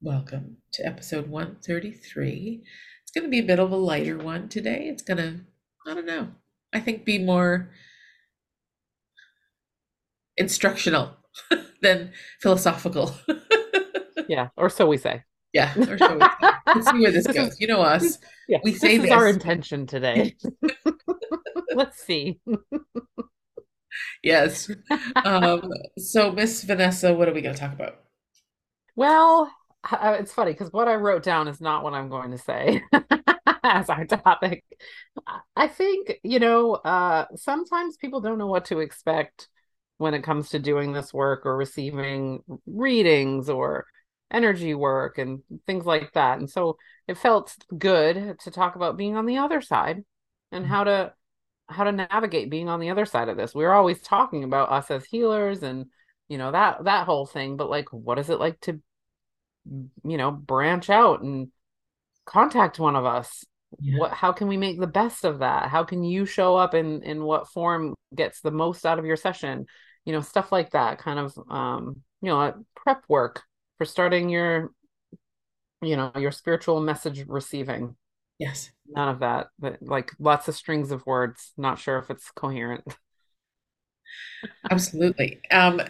Welcome to episode 133. It's going to be a bit of a lighter one today. It's going to, I don't know, I think be more instructional than philosophical. yeah, or so we say. Yeah, or so we say. Let's see where this, goes. You know us. Yeah, we say this. Is our intention today. Let's see. yes. Um, so, Miss Vanessa, what are we going to talk about? Well, it's funny because what I wrote down is not what I'm going to say as our topic. I think, you know, uh, sometimes people don't know what to expect when it comes to doing this work or receiving readings or energy work and things like that. And so it felt good to talk about being on the other side and how to how to navigate being on the other side of this. We we're always talking about us as healers and you know that that whole thing, but like what is it like to you know branch out and contact one of us. Yeah. what how can we make the best of that? How can you show up in in what form gets the most out of your session? You know stuff like that kind of um you know prep work for starting your you know your spiritual message receiving. Yes. None of that but like lots of strings of words. Not sure if it's coherent. Absolutely. Um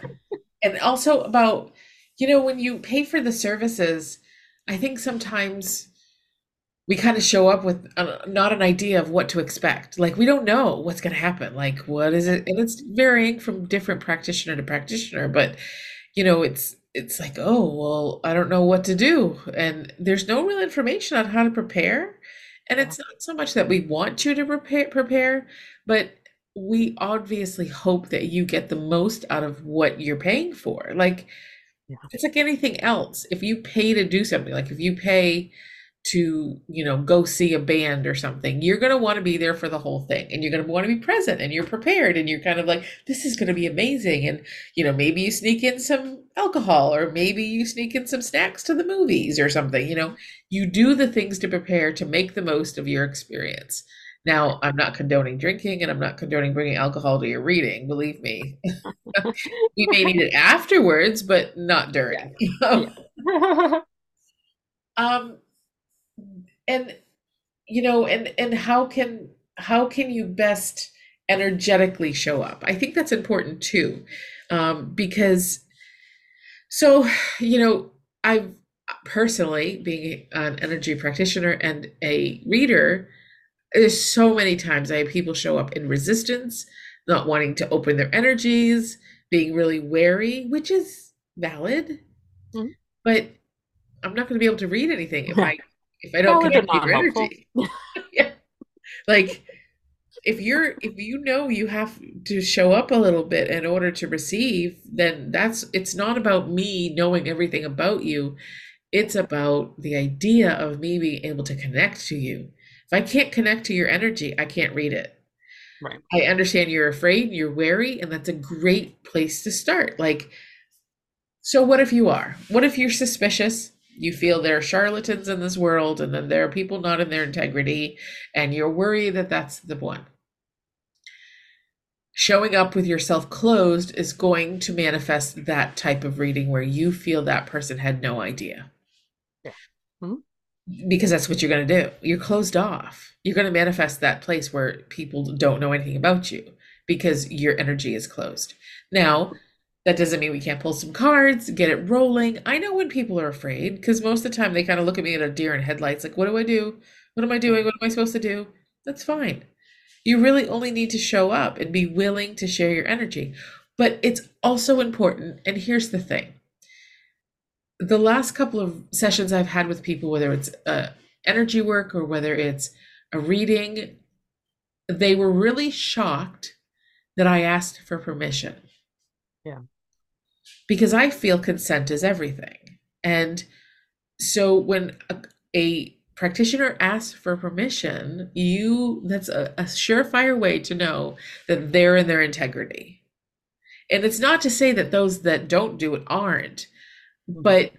and also about you know, when you pay for the services, I think sometimes we kind of show up with a, not an idea of what to expect. Like we don't know what's going to happen. Like what is it? And it's varying from different practitioner to practitioner, but you know, it's it's like, oh, well, I don't know what to do. And there's no real information on how to prepare. And it's not so much that we want you to prepare prepare, but we obviously hope that you get the most out of what you're paying for. Like yeah. It's like anything else. If you pay to do something, like if you pay to, you know, go see a band or something, you're going to want to be there for the whole thing and you're going to want to be present and you're prepared and you're kind of like, this is going to be amazing. And, you know, maybe you sneak in some alcohol or maybe you sneak in some snacks to the movies or something. You know, you do the things to prepare to make the most of your experience. Now, I'm not condoning drinking and I'm not condoning bringing alcohol to your reading, believe me. we may need it afterwards, but not during. Yeah. Yeah. um and you know, and and how can how can you best energetically show up? I think that's important too. Um, because so, you know, I've personally being an energy practitioner and a reader, there's so many times I have people show up in resistance, not wanting to open their energies, being really wary, which is valid. Mm-hmm. But I'm not going to be able to read anything if I if I don't connect your energy. yeah. Like if you're if you know you have to show up a little bit in order to receive, then that's it's not about me knowing everything about you. It's about the idea of me being able to connect to you if I can't connect to your energy, I can't read it. Right. I understand you're afraid, you're wary, and that's a great place to start. Like, so what if you are? What if you're suspicious? You feel there are charlatans in this world, and then there are people not in their integrity, and you're worried that that's the one. Showing up with yourself closed is going to manifest that type of reading where you feel that person had no idea. Yeah. Mm-hmm because that's what you're going to do. You're closed off. You're going to manifest that place where people don't know anything about you because your energy is closed. Now, that doesn't mean we can't pull some cards, get it rolling. I know when people are afraid because most of the time they kind of look at me at a deer in headlights like, what do I do? What am I doing? What am I supposed to do? That's fine. You really only need to show up and be willing to share your energy. But it's also important, and here's the thing the last couple of sessions I've had with people, whether it's uh, energy work or whether it's a reading, they were really shocked that I asked for permission. Yeah. Because I feel consent is everything. And so when a, a practitioner asks for permission, you that's a, a surefire way to know that they're in their integrity. And it's not to say that those that don't do it aren't, Mm-hmm. but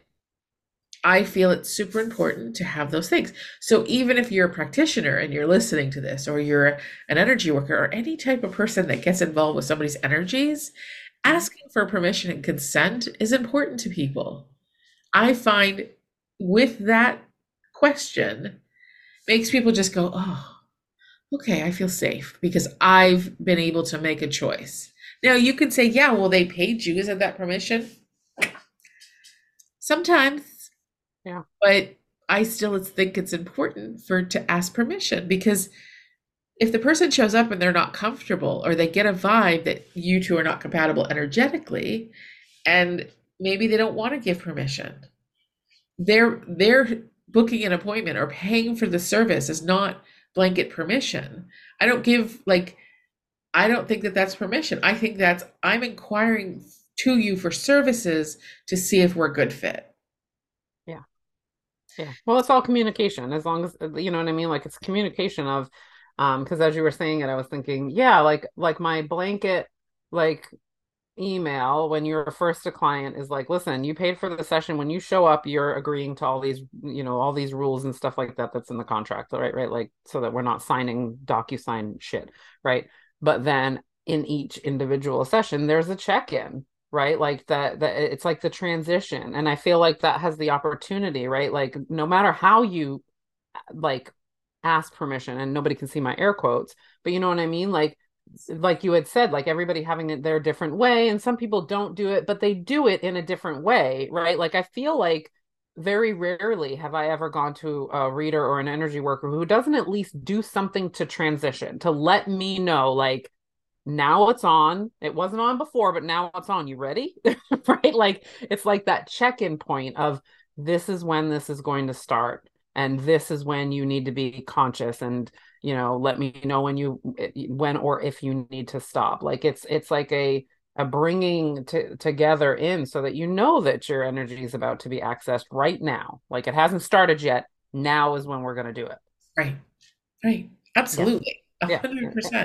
I feel it's super important to have those things. So even if you're a practitioner and you're listening to this, or you're an energy worker, or any type of person that gets involved with somebody's energies, mm-hmm. asking for permission and consent is important to people. I find with that question makes people just go, oh, okay, I feel safe because I've been able to make a choice. Now you can say, yeah, well, they paid you. Isn't that permission? Sometimes. Yeah. But I still think it's important for to ask permission because if the person shows up and they're not comfortable or they get a vibe that you two are not compatible energetically and maybe they don't want to give permission they're they're booking an appointment or paying for the service is not blanket permission i don't give like i don't think that that's permission i think that's i'm inquiring to you for services to see if we're a good fit. Yeah. Yeah. Well it's all communication as long as you know what i mean? Like it's communication of um because as you were saying it i was thinking yeah like like my blanket like email when you're first a client is like listen you paid for the session. When you show up you're agreeing to all these you know all these rules and stuff like that that's in the contract right right? Like so that we're not signing docu-sign shit right? But then in each individual session there's a check-in right? Like that that it's like the transition and i feel like that has the opportunity right? Like no matter how you like ask permission and nobody can see my air quotes but you know what i mean? Like like you had said like everybody having it their different way and some people don't do it but they do it in a different way right? Like i feel like very rarely have i ever gone to a reader or an energy worker who doesn't at least do something to transition to let me know like now it's on. It wasn't on before but now it's on. You ready? Right? Like it's like that check-in point of this is when this is going to start and this is when you need to be conscious and you know let me know when you when or if you need to stop. Like it's it's like a a bringing to, together in so that you know that your energy is about to be accessed right now. Like it hasn't started yet. Now is when we're going to do it. Right. Right. Absolutely. Yeah. 100% yeah.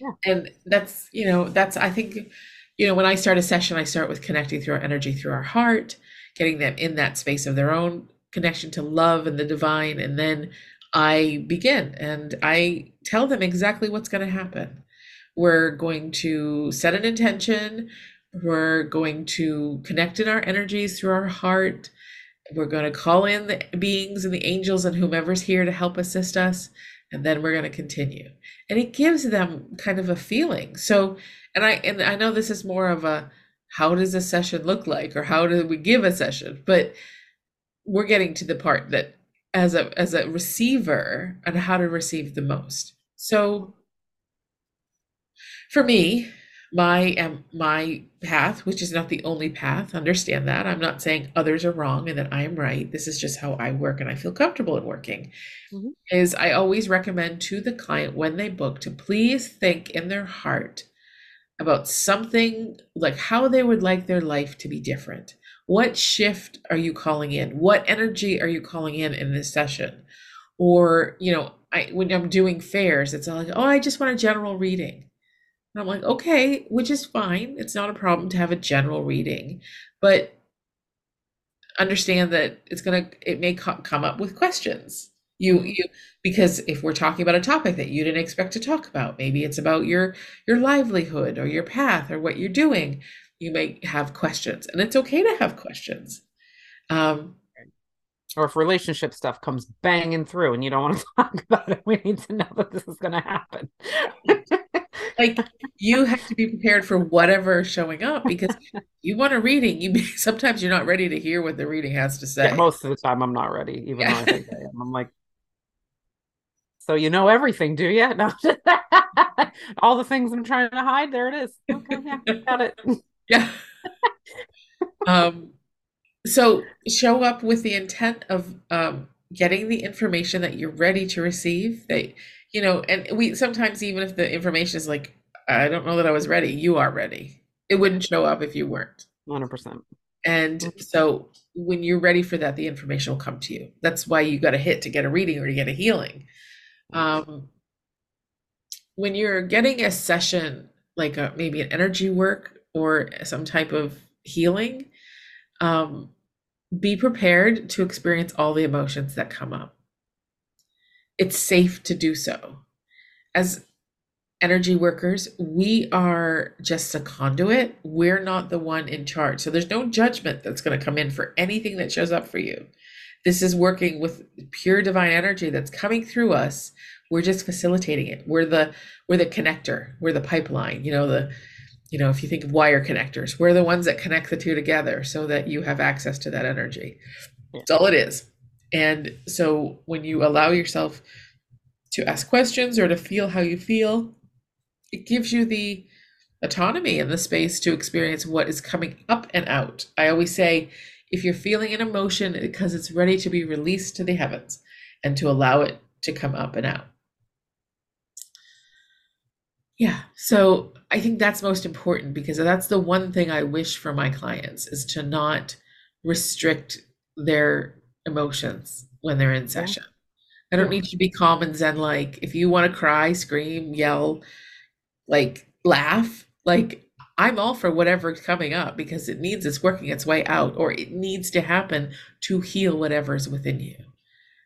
Yeah. and that's you know that's i think you know when i start a session i start with connecting through our energy through our heart getting them in that space of their own connection to love and the divine and then I begin and I tell them exactly what's going to happen. We're going to set an intention. We're going to connect in our energies through our heart. We're going to call in the beings and the angels and whomever's here to help assist us. And then we're going to continue. And it gives them kind of a feeling. So, and I, and I know this is more of a, how does a session look like or how do we give a session? But we're getting to the part that as a as a receiver and how to receive the most. So for me, my um, my path, which is not the only path, understand that. I'm not saying others are wrong and that I am right. This is just how I work and I feel comfortable in working. Mm-hmm. Is I always recommend to the client when they book to please think in their heart about something like how they would like their life to be different what shift are you calling in? What energy are you calling in in this session? Or, you know, I when I'm doing fairs, it's like, oh, I just want a general reading. And I'm like, okay, which is fine. It's not a problem to have a general reading, but understand that it's gonna it may co- come up with questions. You you because if we're talking about a topic that you didn't expect to talk about, maybe it's about your your livelihood or your path or what you're doing you may have questions and it's okay to have questions um, or if relationship stuff comes banging through and you don't want to talk about it we need to know that this is going to happen like you have to be prepared for whatever showing up because you want a reading you sometimes you're not ready to hear what the reading has to say yeah, most of the time i'm not ready even yeah. though i think i am i'm like so you know everything do you no all the things i'm trying to hide there it is okay yeah got it yeah. um, so show up with the intent of um, getting the information that you're ready to receive. That you know, and we sometimes even if the information is like, I don't know that I was ready, you are ready. It wouldn't show up if you weren't. Hundred percent. And so when you're ready for that, the information will come to you. That's why you got a hit to get a reading or to get a healing. Um, when you're getting a session, like a, maybe an energy work or some type of healing, um, be prepared to experience all the emotions that come up. It's safe to do so. As energy workers, we are just a conduit. We're not the one in charge. So there's no judgment that's going to come in for anything that shows up for you. This is working with pure divine energy that's coming through us. We're just facilitating it. We're the we're the connector. We're the pipeline. You know the you know if you think of wire connectors, we're the ones that connect the two together so that you have access to that energy. That's all it is. And so when you allow yourself to ask questions or to feel how you feel, it gives you the autonomy and the space to experience what is coming up and out. I always say if you're feeling an emotion because it's ready to be released to the heavens and to allow it to come up and out. Yeah, so I think that's most important because that's the one thing I wish for my clients is to not restrict their emotions when they're in session. I don't need you to be calm and zen like if you want to cry, scream, yell, like laugh, like I'm all for whatever's coming up because it needs it's working its way out or it needs to happen to heal whatever's within you.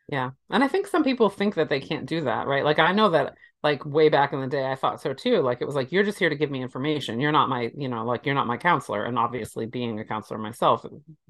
Yeah. And I think some people think that they can't do that, right? Like I know that like way back in the day I thought so too. Like it was like you're just here to give me information. You're not my, you know, like you're not my counselor. And obviously being a counselor myself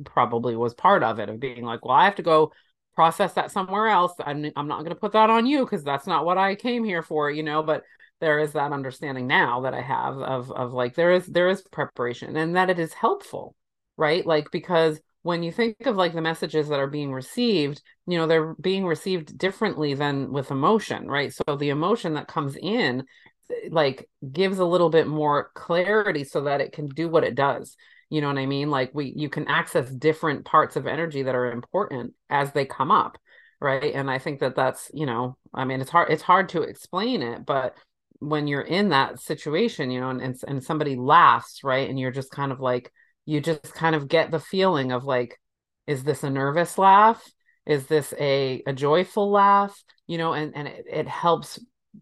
probably was part of it of being like, well, I have to go process that somewhere else. I'm I'm not going to put that on you because that's not what I came here for, you know, but there is that understanding now that I have of of like there is there is preparation and that it is helpful, right? Like because when you think of like the messages that are being received you know they're being received differently than with emotion right? So the emotion that comes in eh, like gives a little bit more clarity so that it can do what it does. You know what i mean? Like we you can access different parts of energy that are important as they come up right? And i think that that's you know i mean it's hard it's hard to explain it but when you're in that situation you know and, and, and somebody laughs right? And you're just kind of like you just kind of get the feeling of like is this a nervous laugh? Is this a a joyful laugh? You know and and it, it helps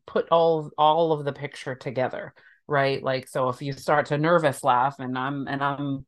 put all all of the picture together right? Like so if you start to nervous laugh and i'm and i'm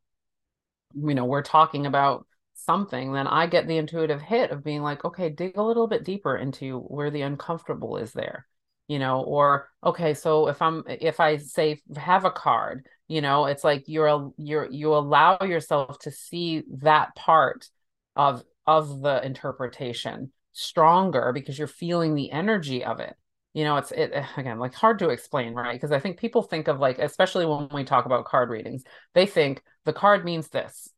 you know we're talking about something then i get the intuitive hit of being like okay dig a little bit deeper into where the uncomfortable is there you know or okay so if i'm if i say have a card you know it's like you're you're you allow yourself to see that part of of the interpretation stronger because you're feeling the energy of it. You know it's it again like hard to explain right? Because i think people think of like especially when we talk about card readings they think the card means this.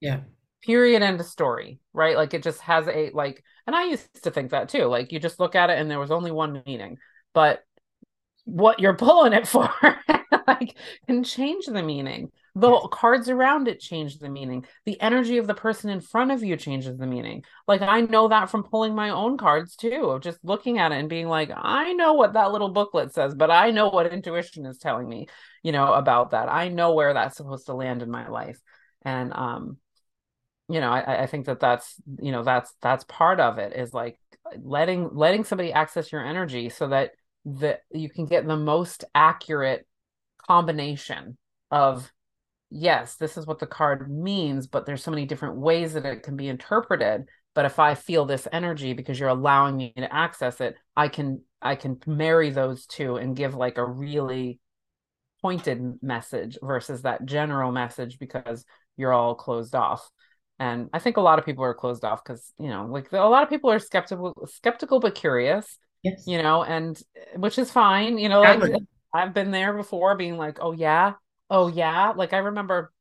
Yeah. period end of story right? Like it just has a like and i used to think that too. Like you just look at it and there was only one meaning but what you're pulling it for like can change the meaning. The Yes. cards around it change the meaning. The energy of the person in front of you changes the meaning. Like i know that from pulling my own cards too of just looking at it and being like i know what that little booklet says but i know what intuition is telling me you know about that. I know where that's supposed to land in my life. And um you know I, I think that that's you know that's that's part of it is like letting letting somebody access your energy so that that you can get the most accurate combination of yes this is what the card means but there's so many different ways that it can be interpreted. But if i feel this energy because you're allowing me to access it i can i can marry those two and give like a really pointed message versus that general message because you're all closed off. And i think a lot of people are closed off because you know like a lot of people are skeptical skeptical but curious Yes. you know and which is fine you know like i've been there before being like oh yeah oh yeah like i remember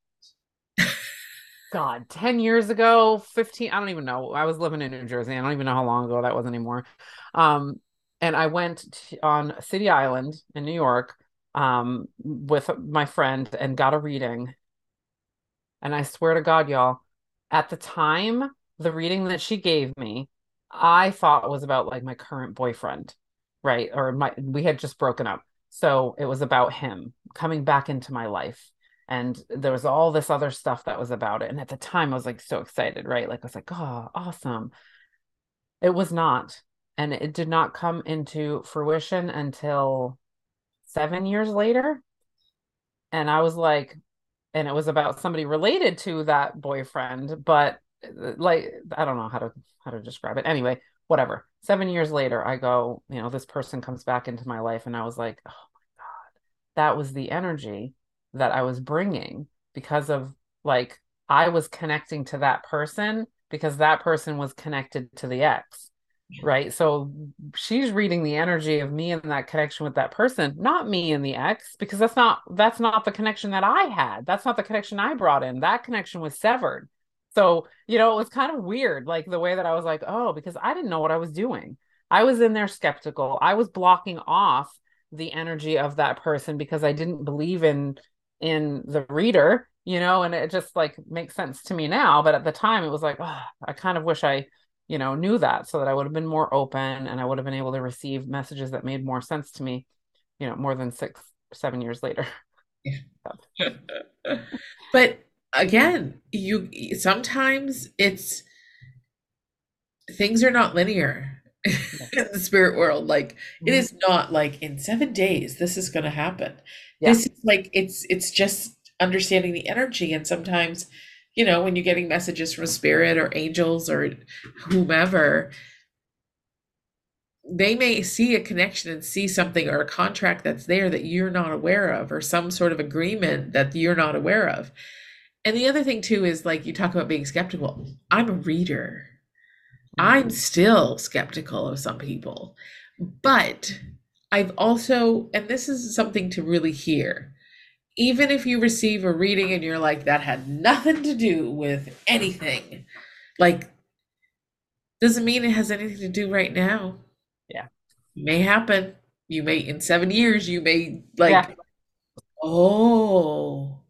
god 10 years ago 15 i don't even know i was living in new jersey i don't even know how long ago that was anymore um and i went on city island in new york um with my friend and got a reading and i swear to god y'all at the time the reading that she gave me i thought was about like my current boyfriend right? Or my we had just broken up. So it was about him coming back into my life. And there was all this other stuff that was about it. And at the time i was like so excited right? Like i was like oh awesome. It was not. And it did not come into fruition until seven years later. And i was like and it was about somebody related to that boyfriend but Uh, like i don't know how to how to describe it anyway whatever seven years later i go you know this person comes back into my life and i was like oh my god that was the energy that I was bringing because of like I was connecting to that person because that person was connected to the ex. Yeah. Right. So she's reading the energy of me and that connection with that person, not me and the ex, because that's not that's not the connection that I had. That's not the connection I brought in. That connection was severed. So, you know, it was kind of weird, like the way that I was like, oh, because I didn't know what I was doing. I was in there skeptical. I was blocking off the energy of that person because I didn't believe in in the reader you know and it just like makes sense to me now but at the time it was like oh, i kind of wish i you know knew that so that i would have been more open and i would have been able to receive messages that made more sense to me you know more than six seven years later but again you sometimes it's things are not linear in the spirit world like mm-hmm. it is not like in seven days this is going to happen yeah. this is like it's it's just understanding the energy and sometimes you know when you're getting messages from spirit or angels or whomever they may see a connection and see something or a contract that's there that you're not aware of or some sort of agreement that you're not aware of and the other thing too is like you talk about being skeptical i'm a reader i'm mm-hmm. still skeptical of some people but I've also, and this is something to really hear, even if you receive a reading and you're like, that had nothing to do with anything, like, doesn't mean it has anything to do right now. Yeah. may happen. You may, in seven years, you may like, yeah. oh.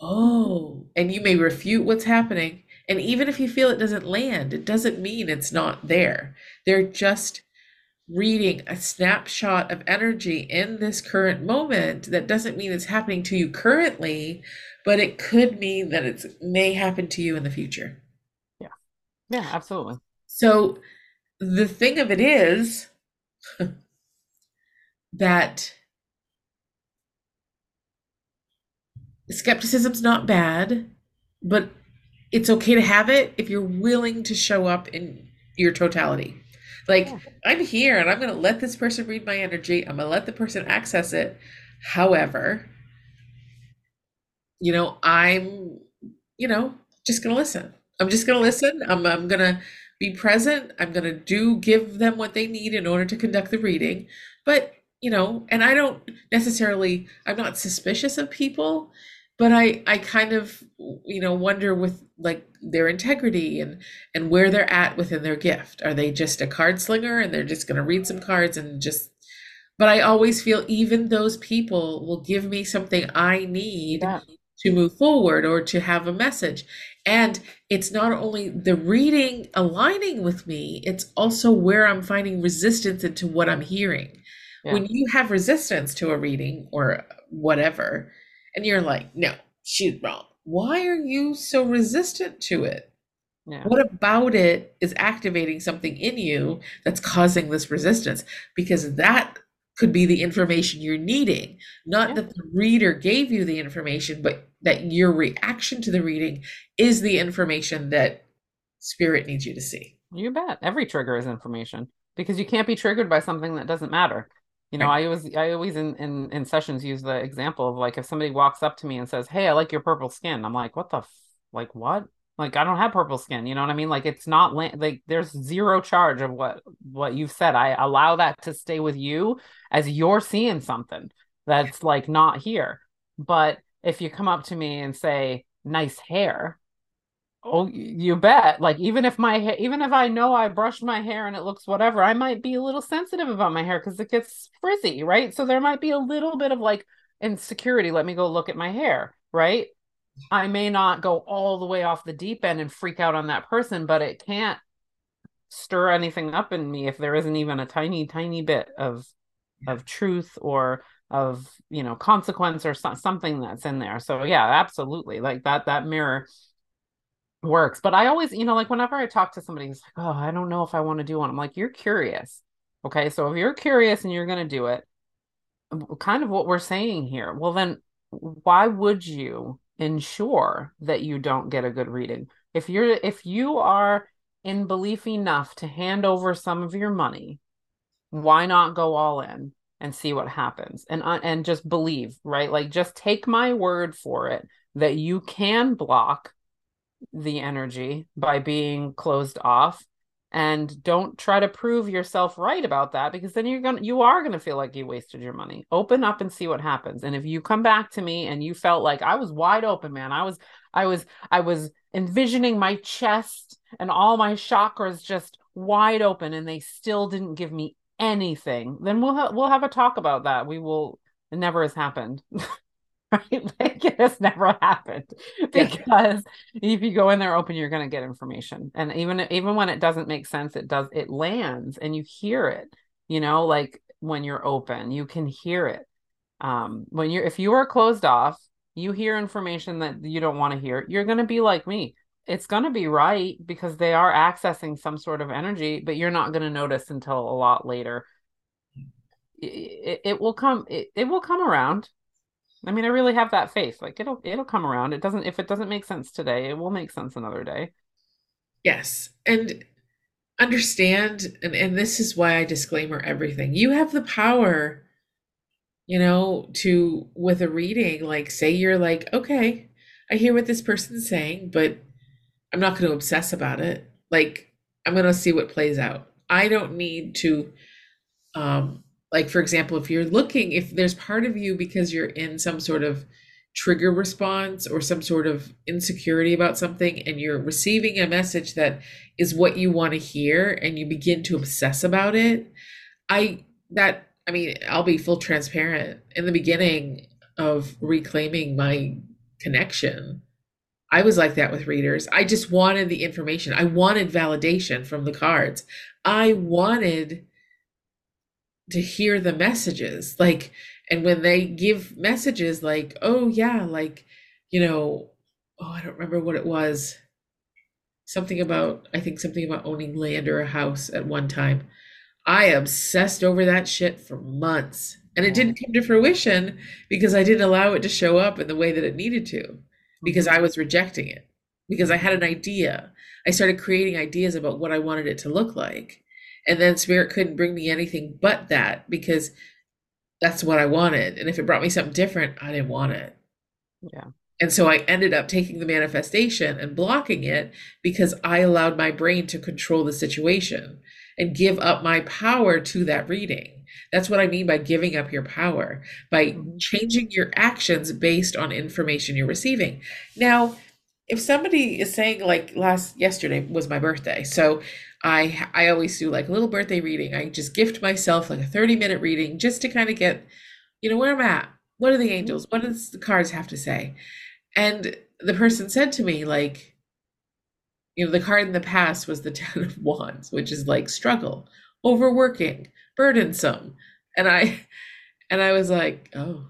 Oh, and you may refute what's happening. And even if you feel it doesn't land, it doesn't mean it's not there. They're just reading a snapshot of energy in this current moment that doesn't mean it's happening to you currently but it could mean that it may happen to you in the future yeah yeah absolutely so the thing of it is that skepticism's not bad but it's okay to have it if you're willing to show up in your totality like, yeah. I'm here and I'm going to let this person read my energy. I'm going to let the person access it. However, you know, I'm, you know, just going to listen. I'm just going to listen. I'm, I'm going to be present. I'm going to do give them what they need in order to conduct the reading. But, you know, and I don't necessarily, I'm not suspicious of people but i i kind of you know wonder with like their integrity and and where they're at within their gift are they just a card slinger and they're just going to read some cards and just but i always feel even those people will give me something i need yeah. to move forward or to have a message and it's not only the reading aligning with me it's also where i'm finding resistance into what i'm hearing yeah. when you have resistance to a reading or whatever and you're like, no, she's wrong. Why are you so resistant to it? Yeah. What about it is activating something in you that's causing this resistance? Because that could be the information you're needing. Not yeah. that the reader gave you the information, but that your reaction to the reading is the information that spirit needs you to see. You bet. Every trigger is information because you can't be triggered by something that doesn't matter. You know, right. I always I always in, in in sessions use the example of like if somebody walks up to me and says, "Hey, I like your purple skin." I'm like, "What the f- like what?" Like I don't have purple skin, you know what I mean? Like it's not like there's zero charge of what what you've said. I allow that to stay with you as you're seeing something that's like not here. But if you come up to me and say, "Nice hair," Oh, you bet. Like even if my hair, even if I know I brushed my hair and it looks whatever, I might be a little sensitive about my hair because it gets frizzy, right? So there might be a little bit of like insecurity. Let me go look at my hair, right? I may not go all the way off the deep end and freak out on that person, but it can't stir anything up in me if there isn't even a tiny, tiny bit of of truth or of you know consequence or so, something that's in there so yeah absolutely like that that mirror works but i always you know like whenever i talk to somebody who's like oh i don't know if i want to do one. I'm like you're curious. Okay so if you're curious and you're going to do it kind of what we're saying here well then why would you ensure that you don't get a good reading? If you're if you are in belief enough to hand over some of your money why not go all in and see what happens? And uh, and just believe right? Like just take my word for it that you can block the energy by being closed off. And don't try to prove yourself right about that because then you're going to you are going to feel like you wasted your money. Open up and see what happens. And if you come back to me and you felt like i was wide open man i was i was i was envisioning my chest and all my chakras just wide open and they still didn't give me anything then we'll ha- we'll have a talk about that. We will it never has happened right? Like it has never happened because yeah. if you go in there open, you're going to get information, and even even when it doesn't make sense, it does. It lands, and you hear it. You know, like when you're open, you can hear it. Um, when you're if you are closed off, you hear information that you don't want to hear. You're going to be like me. It's going to be right because they are accessing some sort of energy, but you're not going to notice until a lot later. It, it, it will come. It, it will come around I mean, I really have that faith. Like it'll it'll come around. It doesn't if it doesn't make sense today, it will make sense another day. Yes. And understand and, and this is why I disclaimer everything. You have the power, you know, to with a reading, like say you're like, okay, I hear what this person's saying, but I'm not going to obsess about it. Like I'm going to see what plays out. I don't need to um like for example if you're looking if there's part of you because you're in some sort of trigger response or some sort of insecurity about something and you're receiving a message that is what you want to hear and you begin to obsess about it i that i mean i'll be full transparent. In the beginning of reclaiming my connection i was like that with readers. I just wanted the information. I wanted validation from the cards. I wanted to hear the messages like and when they give messages like oh yeah like you know oh i don't remember what it was. Something about i think something about owning land or a house at one time. I obsessed over that shit for months and it didn't come to fruition because i didn't allow it to show up in the way that it needed to because i mm-hmm. was rejecting it because i had an idea. I started creating ideas about what i wanted it to look like and then spirit couldn't bring me anything but that because that's what I wanted. And if it brought me something different, I didn't want it. Yeah. And so I ended up taking the manifestation and blocking it because I allowed my brain to control the situation and give up my power to that reading. That's what I mean by giving up your power, by mm-hmm. changing your actions based on information you're receiving. Now, if somebody is saying like last yesterday was my birthday, so I I always do like a little birthday reading. I just gift myself like a 30 minute reading just to kind of get, you know, where I'm at. What are the mm-hmm. angels? What does the cards have to say? And the person said to me, like, you know, the card in the past was the Ten of Wands, which is like struggle, overworking, burdensome. And I and I was like, oh,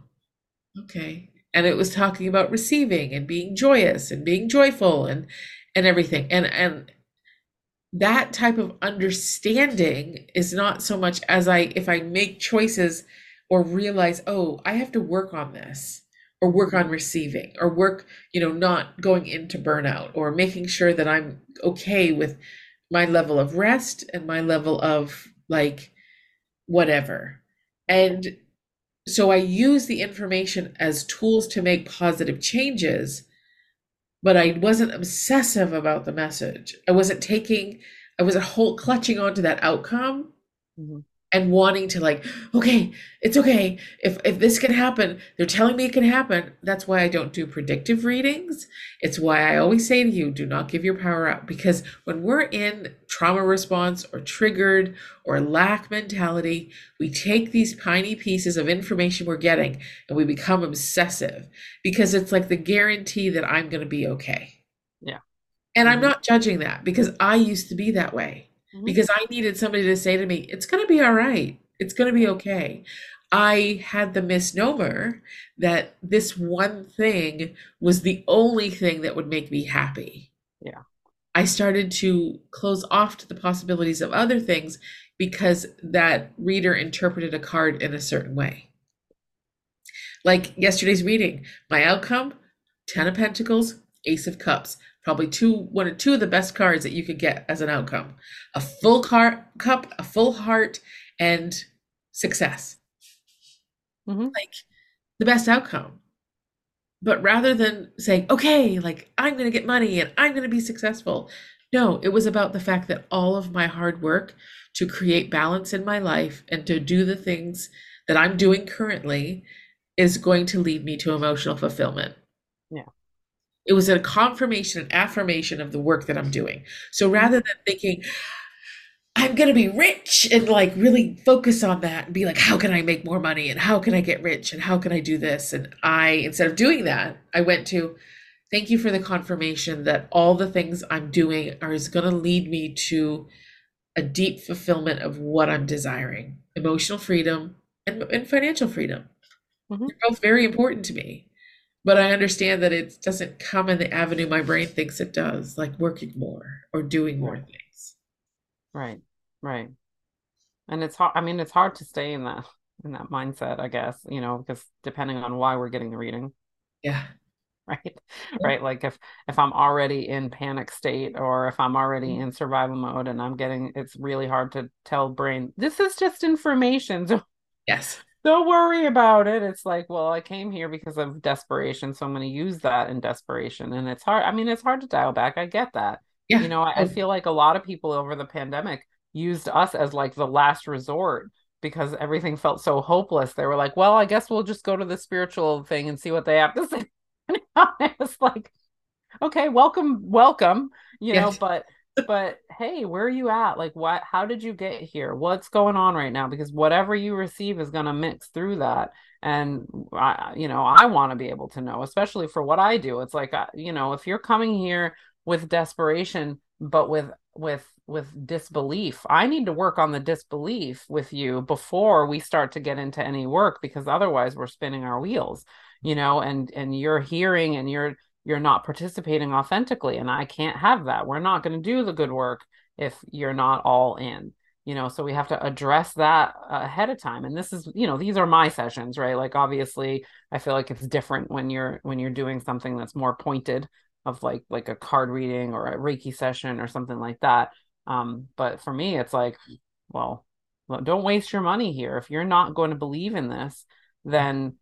okay. And it was talking about receiving and being joyous and being joyful and and everything. And and that type of understanding is not so much as I, if I make choices or realize, oh, I have to work on this or work on receiving or work, you know, not going into burnout or making sure that I'm okay with my level of rest and my level of like whatever. And so I use the information as tools to make positive changes but I wasn't obsessive about the message. I wasn't taking, I was a whole clutching onto that outcome mm-hmm. And wanting to like, okay, it's okay. If if this can happen, they're telling me it can happen. That's why I don't do predictive readings. It's why I always say to you, do not give your power up because when we're in trauma response or triggered or lack mentality, we take these tiny pieces of information we're getting and we become obsessive because it's like the guarantee that I'm going to be okay. Yeah. And I'm mm-hmm. not judging that because I used to be that way mm-hmm. because I needed somebody to say to me, it's going to be all right. It's going to be okay. I had the misnomer that this one thing was the only thing that would make me happy. Yeah. I started to close off to the possibilities of other things because that reader interpreted a card in a certain way. Like yesterday's reading, my outcome 10 of Pentacles, Ace of Cups. Probably two, one or two of the best cards that you could get as an outcome. A full car, cup, a full heart, and success. Mm-hmm. Like the best outcome. But rather than saying, okay, like I'm going to get money and I'm going to be successful, no, it was about the fact that all of my hard work to create balance in my life and to do the things that I'm doing currently is going to lead me to emotional fulfillment. It was a confirmation and affirmation of the work that I'm doing. So rather than thinking, I'm going to be rich and like really focus on that and be like, how can I make more money and how can I get rich and how can I do this? And I, instead of doing that, I went to, thank you for the confirmation that all the things I'm doing are is going to lead me to a deep fulfillment of what I'm desiring emotional freedom and, and financial freedom. Mhm. They're both very important to me. But I understand that it doesn't come in the avenue my brain thinks it does, like working more or doing more things. Right. Right. And it's hard, I mean, it's hard to stay in that in that mindset, I guess, you know, because depending on why we're getting the reading, Yeah. right? Right. Like if if I'm already in panic state or if I'm already mm-hmm. in survival mode and I'm getting it's really hard to tell brain, this is just information. Yes. Don't worry about it. It's like, well, I came here because of desperation, so I'm going to use that in desperation. And it's hard. I mean, it's hard to dial back. I get that. Yeah. You know, I, I feel like a lot of people over the pandemic used us as like the last resort because everything felt so hopeless. They were like, well, I guess we'll just go to the spiritual thing and see what they have to say. And it's like, okay, welcome, welcome, you know, but but hey, where are you at? Like what how did you get here? What's going on right now? Because whatever you receive is going to mix through that. And I, you know, I want to be able to know, especially for what I do. It's like, you know, if you're coming here with desperation, but with with with disbelief, I need to work on the disbelief with you before we start to get into any work, because otherwise we're spinning our wheels, you know, and and you're hearing and you're you're not participating authentically and i can't have that. We're not going to do the good work if you're not all in you know so we have to address that ahead of time and this is you know these are my sessions right? Like obviously i feel like it's different when you're when you're doing something that's more pointed of like like a card reading or a reiki session or something like that. Um but for me it's like well don't waste your money here. If you're not going to believe in this then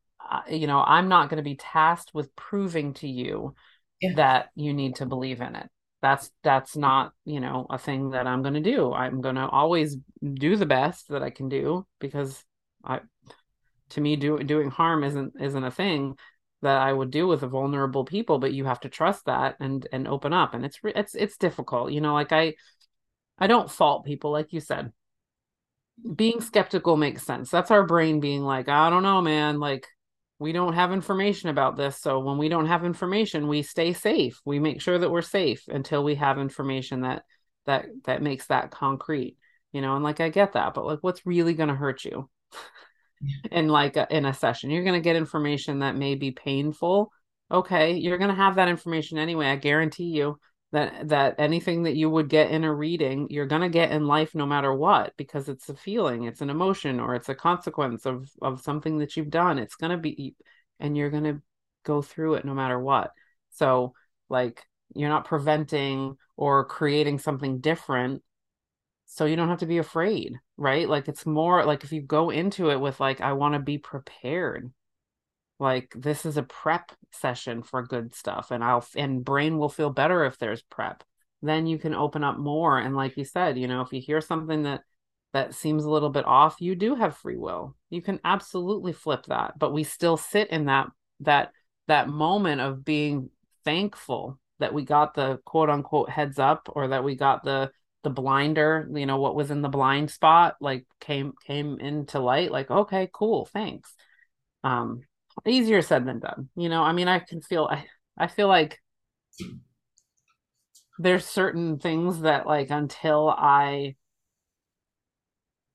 you know, I'm not going to be tasked with proving to you yeah. that you need to believe in it. That's that's not, you know, a thing that I'm going to do. I'm going to always do the best that I can do because I to me do, doing harm isn't isn't a thing that I would do with a vulnerable people, but you have to trust that and and open up and it's it's it's difficult. You know, like I I don't fault people like you said. Being skeptical makes sense. That's our brain being like, I don't know, man, like we don't have information about this. So when we don't have information, we stay safe. We make sure that we're safe until we have information that that that makes that concrete. You know, and like I get that, but like what's really going to hurt you? in like a, in a session, you're going to get information that may be painful. Okay, you're going to have that information anyway. I guarantee you that that anything that you would get in a reading you're going to get in life no matter what because it's a feeling it's an emotion or it's a consequence of of something that you've done. It's going to be and you're going to go through it no matter what. So like you're not preventing or creating something different so you don't have to be afraid right? Like it's more like if you go into it with like i want to be prepared like this is a prep session for good stuff and i'll and brain will feel better if there's prep. Then you can open up more and like you said you know if you hear something that that seems a little bit off you do have free will. You can absolutely flip that but we still sit in that that that moment of being thankful that we got the quote unquote heads up or that we got the the blinder you know what was in the blind spot like came came into light like okay cool thanks. Um easier said than done. You know, I mean, I can feel, I, I feel like there's certain things that like until I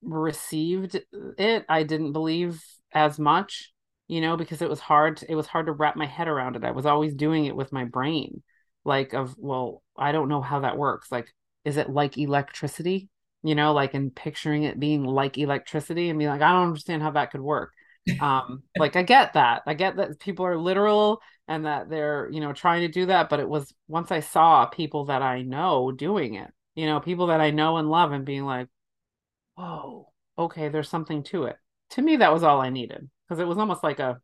received it, I didn't believe as much, you know, because it was hard it was hard to wrap my head around it. I was always doing it with my brain like of well, I don't know how that works. Like is it like electricity? You know, like and picturing it being like electricity and be like I don't understand how that could work. Um like I get that. I get that people are literal and that they're, you know, trying to do that, but it was once I saw people that I know doing it, you know, people that I know and love and being like, "Whoa, okay, there's something to it." To me that was all I needed because it was almost like a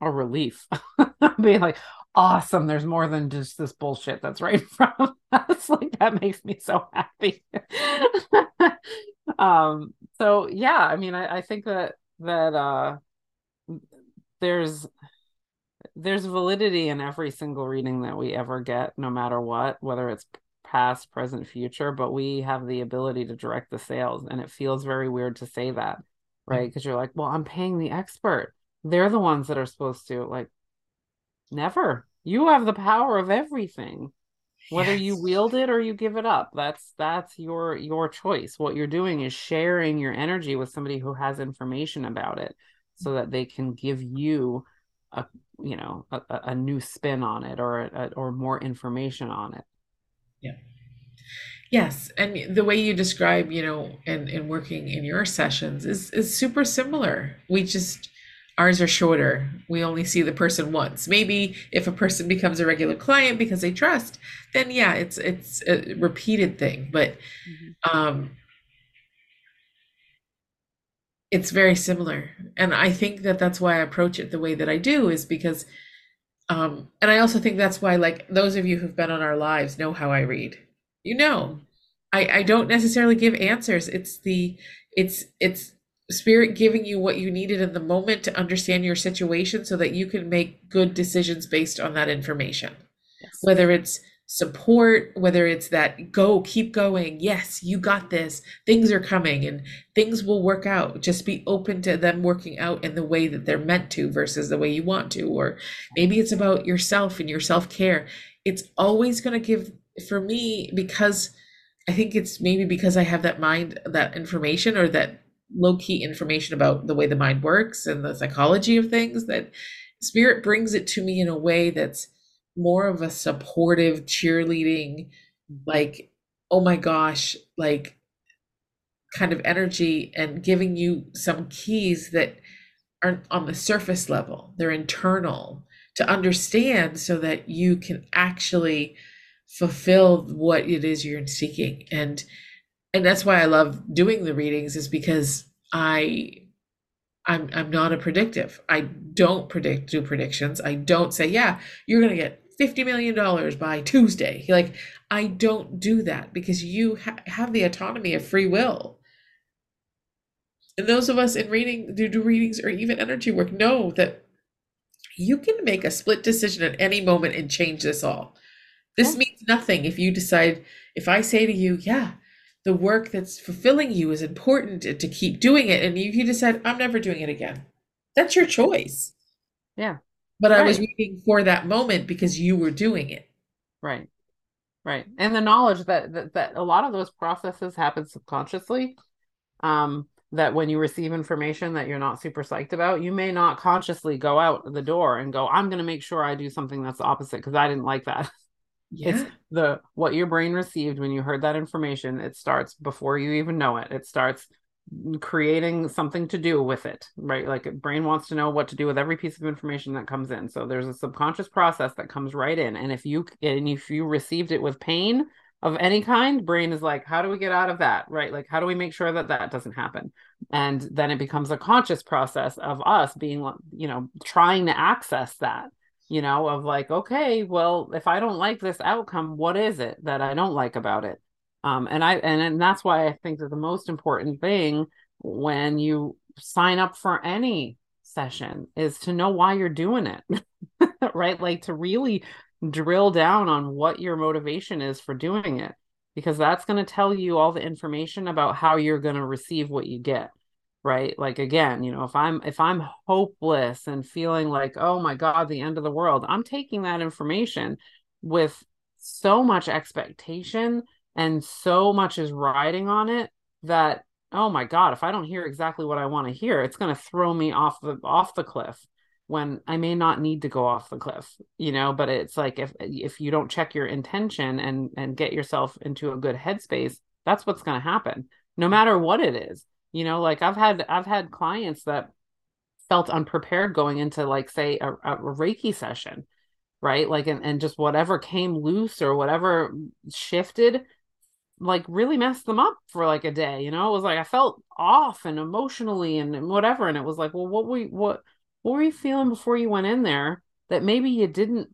a relief being like awesome there's more than just this bullshit that's right in front of us like that makes me so happy um so yeah i mean I, I think that that uh there's there's validity in every single reading that we ever get no matter what whether it's past present future but we have the ability to direct the sails and it feels very weird to say that right? Because you're like well i'm paying the expert. They're the ones that are supposed to like never. You have the power of everything whether yes. you wield it or you give it up that's that's your your choice. What you're doing is sharing your energy with somebody who has information about it so that they can give you a you know a, a new spin on it or a, or more information on it. Yeah. Yes and the way you describe you know and and working in your sessions is is super similar. We just ours are shorter. We only see the person once. Maybe if a person becomes a regular client because they trust then yeah it's it's a repeated thing. But mm-hmm. um it's very similar. And i think that that's why i approach it the way that i do is because um and i also think that's why like those of you who've been on our lives know how i read. You know. I i don't necessarily give answers. It's the it's it's spirit giving you what you needed in the moment to understand your situation so that you can make good decisions based on that information. Yes. whether it's support whether it's that go keep going. Yes you got this. Things are coming and things will work out. Just be open to them working out in the way that they're meant to versus the way you want to. Or maybe it's about yourself and your self-care. It's always going to give for me because i think it's maybe because i have that mind that information or that low key information about the way the mind works and the psychology of things that spirit brings it to me in a way that's more of a supportive cheerleading like oh my gosh like kind of energy and giving you some keys that aren't on the surface level. They're internal to understand so that you can actually fulfill what it is you're seeking. And and that's why I love doing the readings is because I I'm I'm not a predictive. I don't predict do predictions. I don't say, yeah, you're going to get 50 million dollars by Tuesday. Like I don't do that because you ha- have the autonomy of free will. And those of us in reading do do readings or even energy work know that you can make a split decision at any moment and change this all. This yeah. means nothing if you decide if I say to you, yeah, the work that's fulfilling you is important to keep doing it. And you, you decide i'm never doing it again that's your choice. Yeah. But right. i was waiting for that moment because you were doing it. Right. Right. And the knowledge that, that that a lot of those processes happen subconsciously um that when you receive information that you're not super psyched about you may not consciously go out the door and go i'm going to make sure i do something that's opposite because i didn't like that yeah. It's the what your brain received when you heard that information. It starts before you even know it. It starts creating something to do with it, right? Like brain wants to know what to do with every piece of information that comes in. So there's a subconscious process that comes right in. And if you and if you received it with pain of any kind, brain is like, how do we get out of that? Right? Like, how do we make sure that that doesn't happen? And then it becomes a conscious process of us being, you know, trying to access that you know, of like, okay, well, if I don't like this outcome, what is it that I don't like about it? Um, and I and, and that's why I think that the most important thing when you sign up for any session is to know why you're doing it, right? Like to really drill down on what your motivation is for doing it, because that's going to tell you all the information about how you're going to receive what you get right like again you know if i'm if i'm hopeless and feeling like oh my god the end of the world i'm taking that information with so much expectation and so much is riding on it that oh my God, if I don't hear exactly what I want to hear, it's going to throw me off the off the cliff when I may not need to go off the cliff, you know, but it's like if if you don't check your intention and and get yourself into a good headspace, that's what's going to happen no matter what it is. You know, like I've had I've had clients that felt unprepared going into like say a, a Reiki session, right? Like and, and just whatever came loose or whatever shifted like really messed them up for like a day you know it was like i felt off and emotionally and, whatever and it was like well what we what what were you feeling before you went in there that maybe you didn't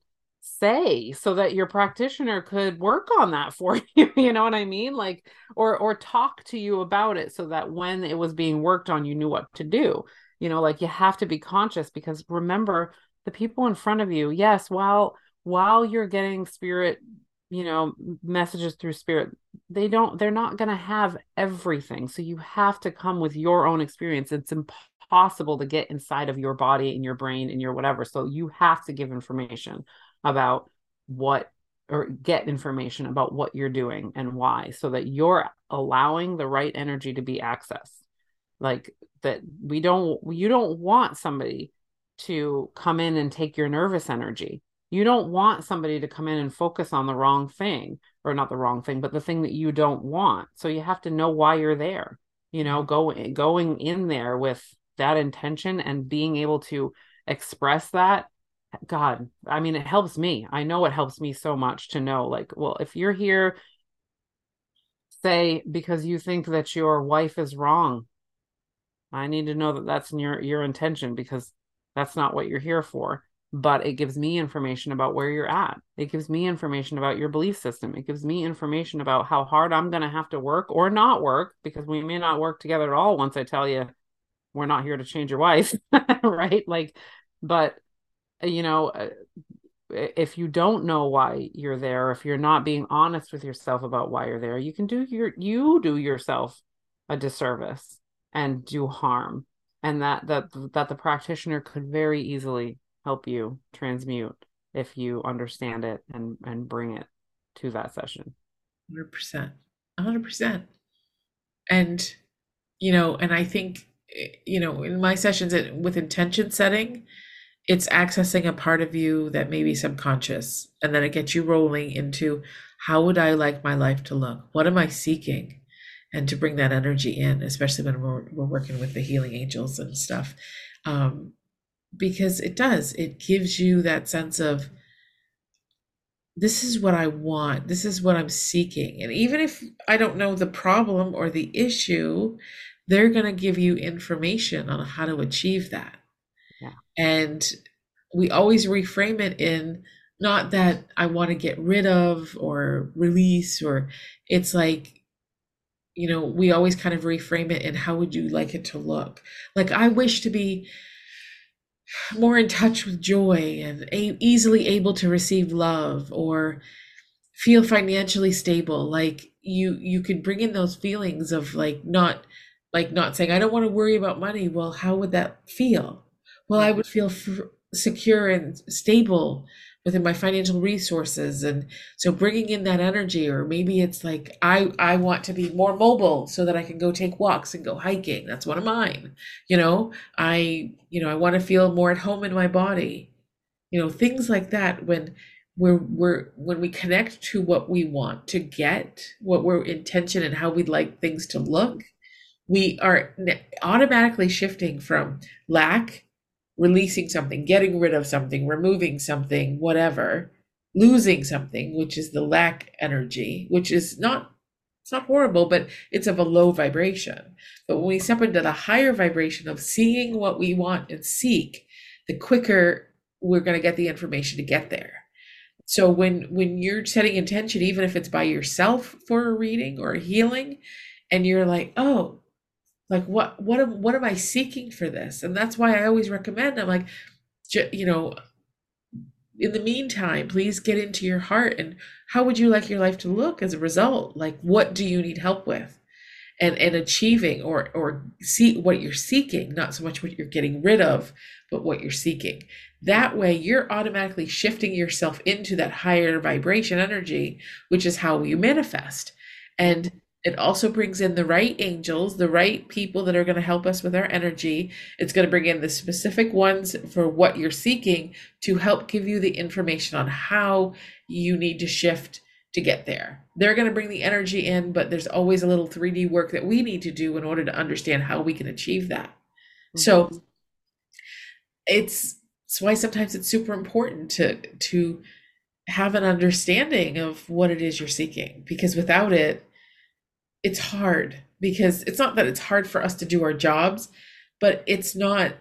say so that your practitioner could work on that for you you know what i mean? Like or or talk to you about it so that when it was being worked on you knew what to do. You know like you have to be conscious because remember the people in front of you yes while while you're getting spirit you know messages through spirit they don't they're not going to have everything. So you have to come with your own experience. It's impossible to get inside of your body and your brain and your whatever. So you have to give information about what or get information about what you're doing and why so that you're allowing the right energy to be accessed. Like that we don't you don't want somebody to come in and take your nervous energy. You don't want somebody to come in and focus on the wrong thing or not the wrong thing but the thing that you don't want. So you have to know why you're there you know going going in there with that intention and being able to express that god i mean it helps me i know it helps me so much to know like well if you're here say because you think that your wife is wrong i need to know that that's your your intention because that's not what you're here for but it gives me information about where you're at. It gives me information about your belief system. It gives me information about how hard I'm going to have to work or not work because we may not work together at all once I tell you we're not here to change your wife, right? Like, but you know, uh, if you don't know why you're there, if you're not being honest with yourself about why you're there, you can do your you do yourself a disservice and do harm. And that that that the practitioner could very easily help you transmute if you understand it and and bring it to that session. 100% 100% and you know and i think eh, you know in my sessions with intention setting it's accessing a part of you that may be subconscious and then it gets you rolling into how would i like my life to look what am i seeking and to bring that energy in especially when we're, we're working with the healing angels and stuff um, because it does. It gives you that sense of this is what I want, this is what I'm seeking. And even if I don't know the problem or the issue, they're going to give you information on how to achieve that. Yeah. And we always reframe it in not that I want to get rid of or release, or it's like, you know, we always kind of reframe it in how would you like it to look? Like, I wish to be more in touch with joy and a- easily able to receive love or feel financially stable like you you could bring in those feelings of like not like not saying i don't want to worry about money well how would that feel well i would feel f- secure and stable within my financial resources and so bringing in that energy or maybe it's like i i want to be more mobile so that i can go take walks and go hiking. That's one of mine you know? I you know i want to feel more at home in my body. You know things like that when we're we're when we connect to what we want to get what we're intention and how we'd like things to look we are automatically shifting from lack releasing something, getting rid of something, removing something, whatever, losing something, which is the lack energy, which is not it's not horrible, but it's of a low vibration. But when we step into the higher vibration of seeing what we want and seek, the quicker we're going to get the information to get there. So when when you're setting intention, even if it's by yourself for a reading or a healing, and you're like, oh, like what what am what am i seeking for this? And that's why i always recommend i'm like you know in the meantime please get into your heart and how would you like your life to look as a result? Like what do you need help with? And and achieving or or see what you're seeking not so much what you're getting rid of but what you're seeking. That way you're automatically shifting yourself into that higher vibration energy which is how you manifest. And It also brings in the right angels, the right people that are going to help us with our energy. It's going to bring in the specific ones for what you're seeking to help give you the information on how you need to shift to get there. They're going to bring the energy in, but there's always a little 3D work that we need to do in order to understand how we can achieve that. Mm-hmm. So it's that's why sometimes it's super important to to have an understanding of what it is you're seeking because without it it's hard because it's not that it's hard for us to do our jobs but it's not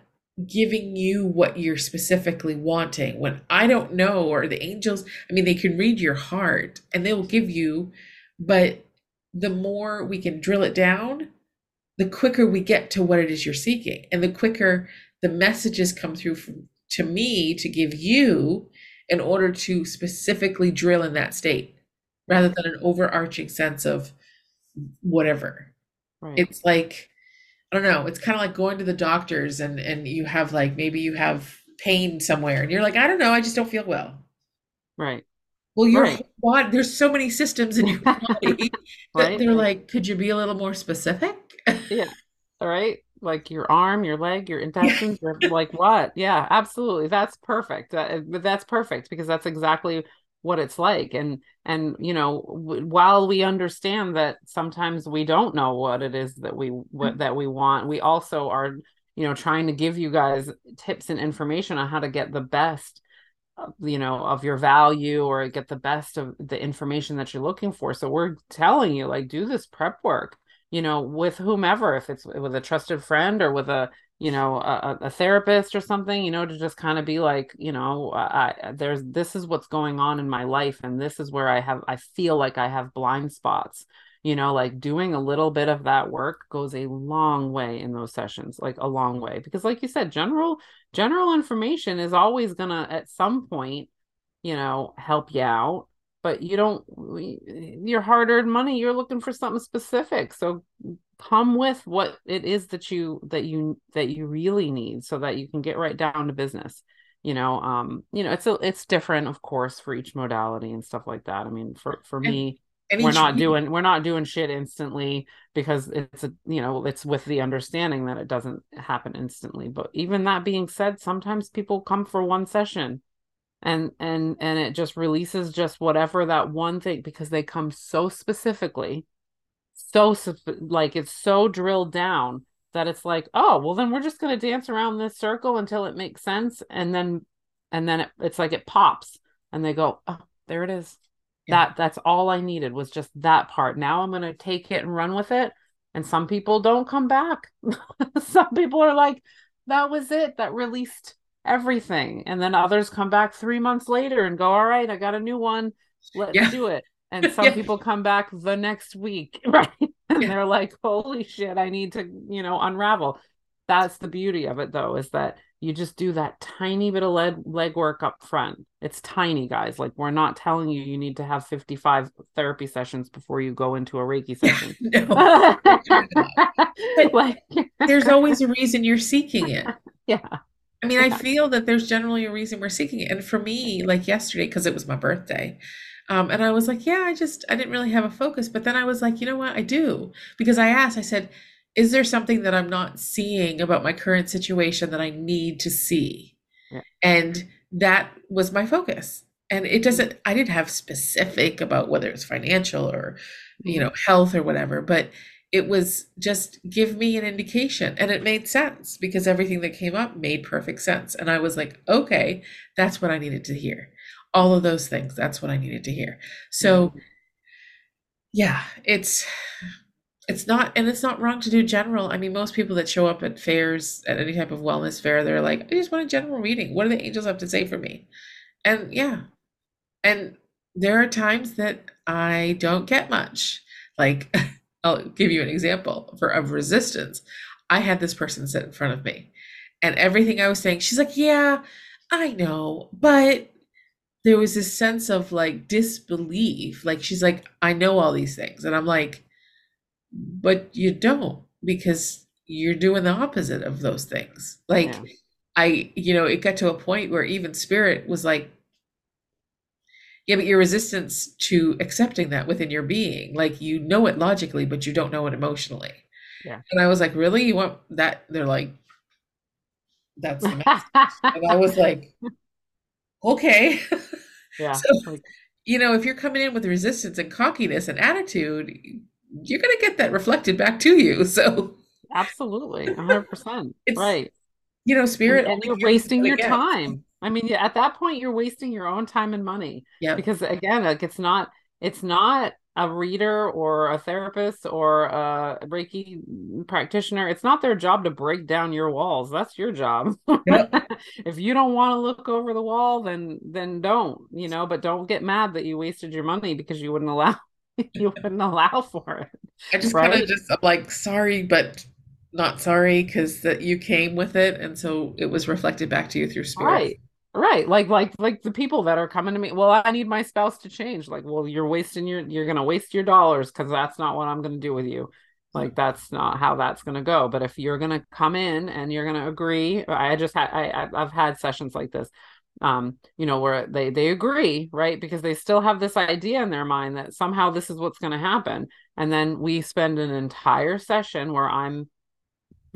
giving you what you're specifically wanting. When i don't know or the angels i mean they can read your heart and they will give you but the more we can drill it down the quicker we get to what it is you're seeking. And the quicker the messages come through from, to me to give you in order to specifically drill in that state rather than an overarching sense of whatever. Right. It's like I don't know, it's kind of like going to the doctors and and you have like maybe you have pain somewhere and you're like I don't know, I just don't feel well. Right. Well, your right. body, there's so many systems in your body right. that they're like, could you be a little more specific? yeah. All right like your arm, your leg, your intestines, your, like what? Yeah, absolutely. That's perfect. Uh, that's perfect because that's exactly what it's like. And and you know, w- while we understand that sometimes we don't know what it is that we what mm-hmm. that we want, we also are you know trying to give you guys tips and information on how to get the best you know of your value or get the best of the information that you're looking for so we're telling you like do this prep work you know with whomever if it's with a trusted friend or with a you know a, a therapist or something you know to just kind of be like you know I, there's this is what's going on in my life and this is where i have i feel like i have blind spots. You know like doing a little bit of that work goes a long way in those sessions like a long way because like you said general general information is always gonna at some point you know help you out but you don't your hard-earned money you're looking for something specific. So come with what it is that you that you that you really need so that you can get right down to business. You know um you know it's a it's different of course for each modality and stuff like that. I mean for for me and we're not doing we're not doing shit instantly because it's a you know it's with the understanding that it doesn't happen instantly. But even that being said sometimes people come for one session and and and it just releases just whatever that one thing because they come so specifically so like it's so drilled down that it's like oh well then we're just going to dance around this circle until it makes sense and then and then it, it's like it pops and they go oh there it is. Yeah. that that's all i needed was just that part. Now i'm going to take it and run with it and some people don't come back. Some people are like that was it that released everything. And then others come back three months later and go, All right, I got a new one. Let's yeah. do it. And some yeah. people come back the next week, right? And yeah. they're like, Holy shit, I need to, you know, unravel. That's the beauty of it though, is that you just do that tiny bit of leg leg work up front. It's tiny, guys. Like we're not telling you you need to have 55 therapy sessions before you go into a Reiki session. no. like there's always a reason you're seeking it. Yeah. I mean, I feel that there's generally a reason we're seeking it. And for me, like yesterday, because it was my birthday, um, and I was like, yeah, I just, I didn't really have a focus. But then I was like, you know what? I do. Because I asked, I said, is there something that I'm not seeing about my current situation that I need to see? Yeah. And that was my focus. And it doesn't, I didn't have specific about whether it's financial or, you mm-hmm. know, health or whatever, but it was just give me an indication. And it made sense because everything that came up made perfect sense. And i was like okay that's what i needed to hear. All of those things that's what i needed to hear. So mm-hmm. yeah it's it's not and it's not wrong to do general. I mean most people that show up at fairs at any type of wellness fair they're like i just want a general reading. What do the angels have to say for me? And yeah. And there are times that i don't get much. Like I'll give you an example for of resistance. I had this person sit in front of me, and everything I was saying, she's like, "Yeah, I know," but there was this sense of like disbelief. Like she's like, "I know all these things," and I'm like, "But you don't because you're doing the opposite of those things." Like yeah. I, you know, it got to a point where even spirit was like, Yeah, but your resistance to accepting that within your being, like you know it logically, but you don't know it emotionally. Yeah. And I was like, really? You want that? They're like, that's the message. and I was like, okay. yeah. So, like, you know, if you're coming in with resistance and cockiness and attitude, you're going to get that reflected back to you. So, absolutely. 100%. Right. you know, spirit and, and you're wasting your time i mean at that point you're wasting your own time and money Yeah. because again like it's not it's not a reader or a therapist or a reiki practitioner it's not their job to break down your walls that's your job Yep. if you don't want to look over the wall then then don't you know but don't get mad that you wasted your money because you wouldn't allow you wouldn't allow for it I just kind of just I'm like sorry, but not sorry because that you came with it, and so it was reflected back to you through spirit. Right. Right. Like like like the people that are coming to me, well, I need my spouse to change. Like, well, you're wasting your you're gonna waste your dollars because that's not what I'm gonna do with you. Like that's not how that's gonna go. But if you're gonna come in and you're gonna agree, I just had I I've had sessions like this, um, you know, where they they agree, right? Because they still have this idea in their mind that somehow this is what's gonna happen. And then we spend an entire session where I'm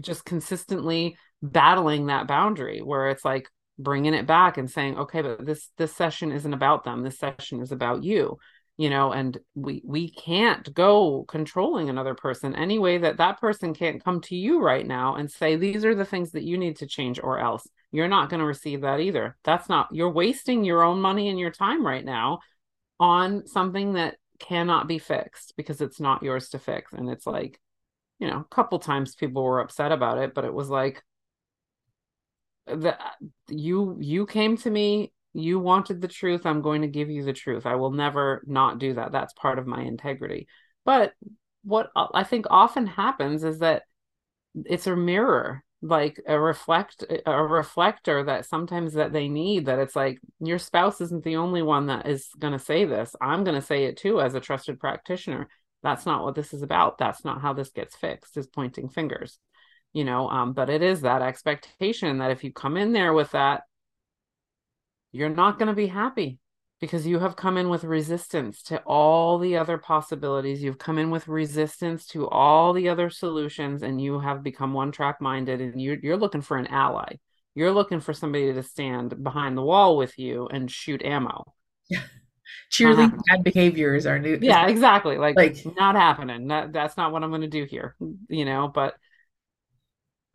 just consistently battling that boundary where it's like bringing it back and saying okay but this this session isn't about them. This session is about you you know and we we can't go controlling another person any way that that person can't come to you right now and say these are the things that you need to change or else. You're not going to receive that either. That's not you're wasting your own money and your time right now on something that cannot be fixed because it's not yours to fix. And it's like you know, a couple times people were upset about it, but it was like the you you came to me, you wanted the truth, I'm going to give you the truth. I will never not do that. That's part of my integrity. But what I think often happens is that it's a mirror like a reflect a reflector that sometimes that they need that it's like your spouse isn't the only one that is going to say this i'm going to say it too as a trusted practitioner that's not what this is about that's not how this gets fixed is pointing fingers you know um but it is that expectation that if you come in there with that you're not going to be happy because you have come in with resistance to all the other possibilities you've come in with resistance to all the other solutions and you have become one track minded and you're, you're looking for an ally you're looking for somebody to stand behind the wall with you and shoot ammo Cheerleading Uh-huh. bad behavior is our new. yeah exactly like, Like- not happening that, that's not what i'm going to do here you know but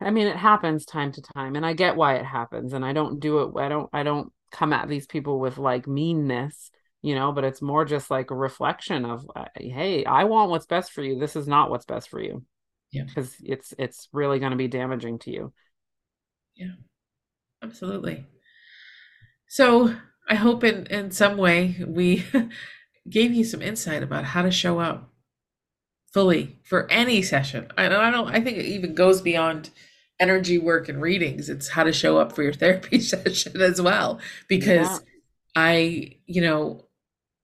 i mean it happens time to time and i get why it happens and i don't do it i don't i don't come at these people with like meanness you know but it's more just like a reflection of uh, hey i want what's best for you this is not what's best for you Yeah. because it's it's really going to be damaging to you Yeah, Absolutely. So I hope in in some way we gave you some insight about how to show up fully for any session. And I don't I think it even goes beyond energy work and readings. It's how to show up for your therapy session as well. Because Yeah. I, you know,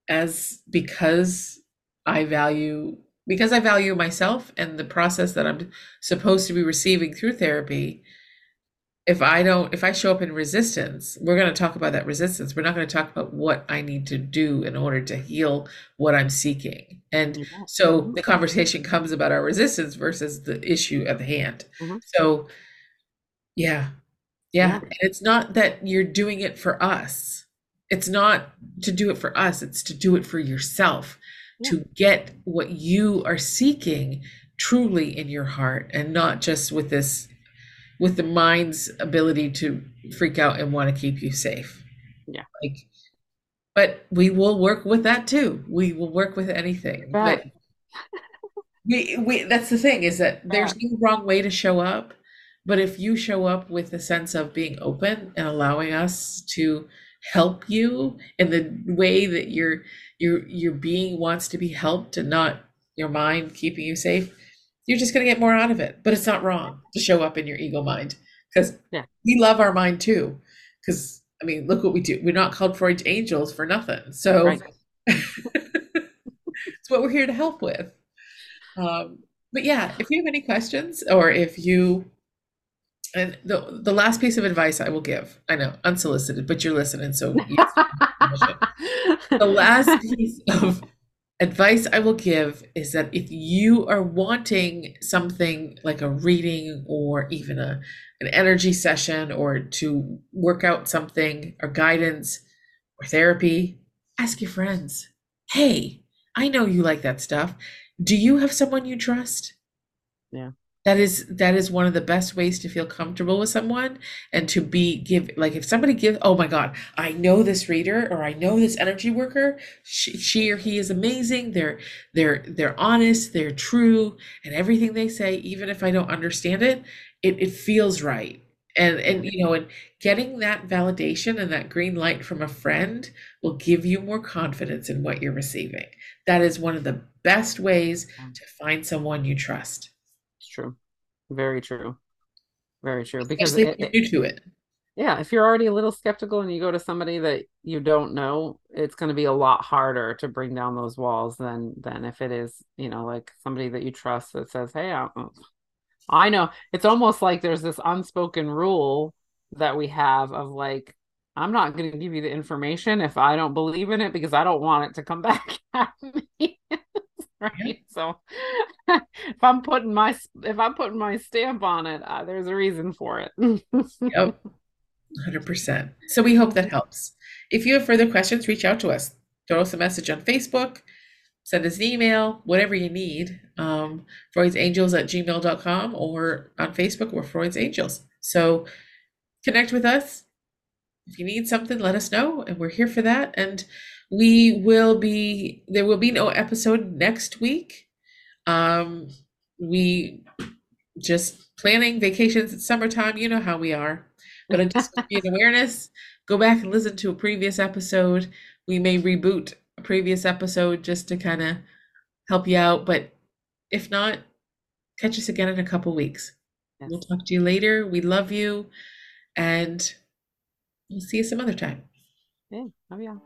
as because I value because I value myself and the process that I'm supposed to be receiving through therapy, if I don't, if I show up in resistance, we're going to talk about that resistance. We're not going to talk about what I need to do in order to heal what I'm seeking. And Yeah. so the conversation comes about our resistance versus the issue at the hand. Mhm. So, yeah, yeah. Yeah. It's not that you're doing it for us. It's not to do it for us. It's to do it for yourself, to get what you are seeking truly in your heart and not just with this, with the mind's ability to freak out and want to keep you safe. Yeah. Like, but we will work with that too. We will work with anything. But we, we that's the thing is that there's no wrong way to show up but if you show up with a sense of being open and allowing us to help you in the way that your your your being wants to be helped and not your mind keeping you safe you're just going to get more out of it but it's not wrong to show up in your ego mind because Yeah. we love our mind too because i mean look what we do we're not called freud's angels for nothing so Right. it's what we're here to help with. Um, but yeah, if you have any questions or if you And the the last piece of advice I will give, I know, unsolicited, but you're listening, so the last piece of advice I will give is that if you are wanting something like a reading or even a an energy session or to work out something or guidance or therapy, ask your friends. Hey, I know you like that stuff. Do you have someone you trust? Yeah. That is that is one of the best ways to feel comfortable with someone and to be give like if somebody gives oh my god I know this reader or I know this energy worker she, she or he is amazing they're they're they're honest they're true and everything they say even if I don't understand it it, it feels right. And and you know and getting that validation and that green light from a friend will give you more confidence in what you're receiving. That is one of the best ways to find someone you trust It's true. Very true. Very true. Because it, it- new to it yeah, if you're already a little skeptical and you go to somebody that you don't know, it's going to be a lot harder to bring down those walls than than if it is, you know, like somebody that you trust that says, "Hey, I, I know." It's almost like there's this unspoken rule that we have of like, I'm not going to give you the information if I don't believe in it because I don't want it to come back at me. Right. So if I'm putting my if I'm putting my stamp on it, uh, there's a reason for it. Yep. 100%. So we hope that helps. If you have further questions, reach out to us. Throw us a message on Facebook, send us an email, whatever you need. Um, Freud'sAngels at gmail.com or on Facebook, we're Freud's Angels. So connect with us. If you need something, let us know, and we're here for that. And we will be, there will be no episode next week. Um, we just planning vacations. It's summertime. You know how we are. But I just give you an awareness. Go back and listen to a previous episode. We may reboot a previous episode just to kind of help you out. But if not, catch us again in a couple weeks. Yes. We'll talk to you later. We love you. And we'll see you some other time. Yeah. Oh yeah.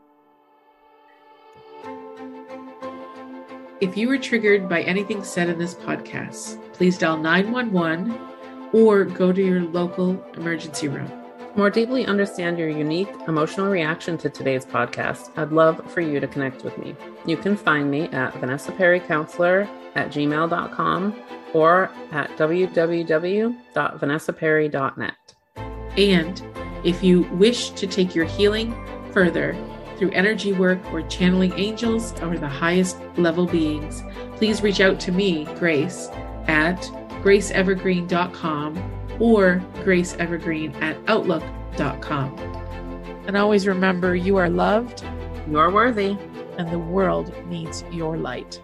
If you were triggered by anything said in this podcast, please dial 911 or go to your local emergency room. More deeply understand your unique emotional reaction to today's podcast, I'd love for you to connect with me. You can find me at Vanessa Perry Counselor at gmail.com or at www.vanessaperry.net. And if you wish to take your healing further through energy work or channeling angels or the highest level beings, please reach out to me, Grace, at graceevergreen.com or graceevergreen at outlook.com. And always remember you are loved You're worthy. and the world needs your light.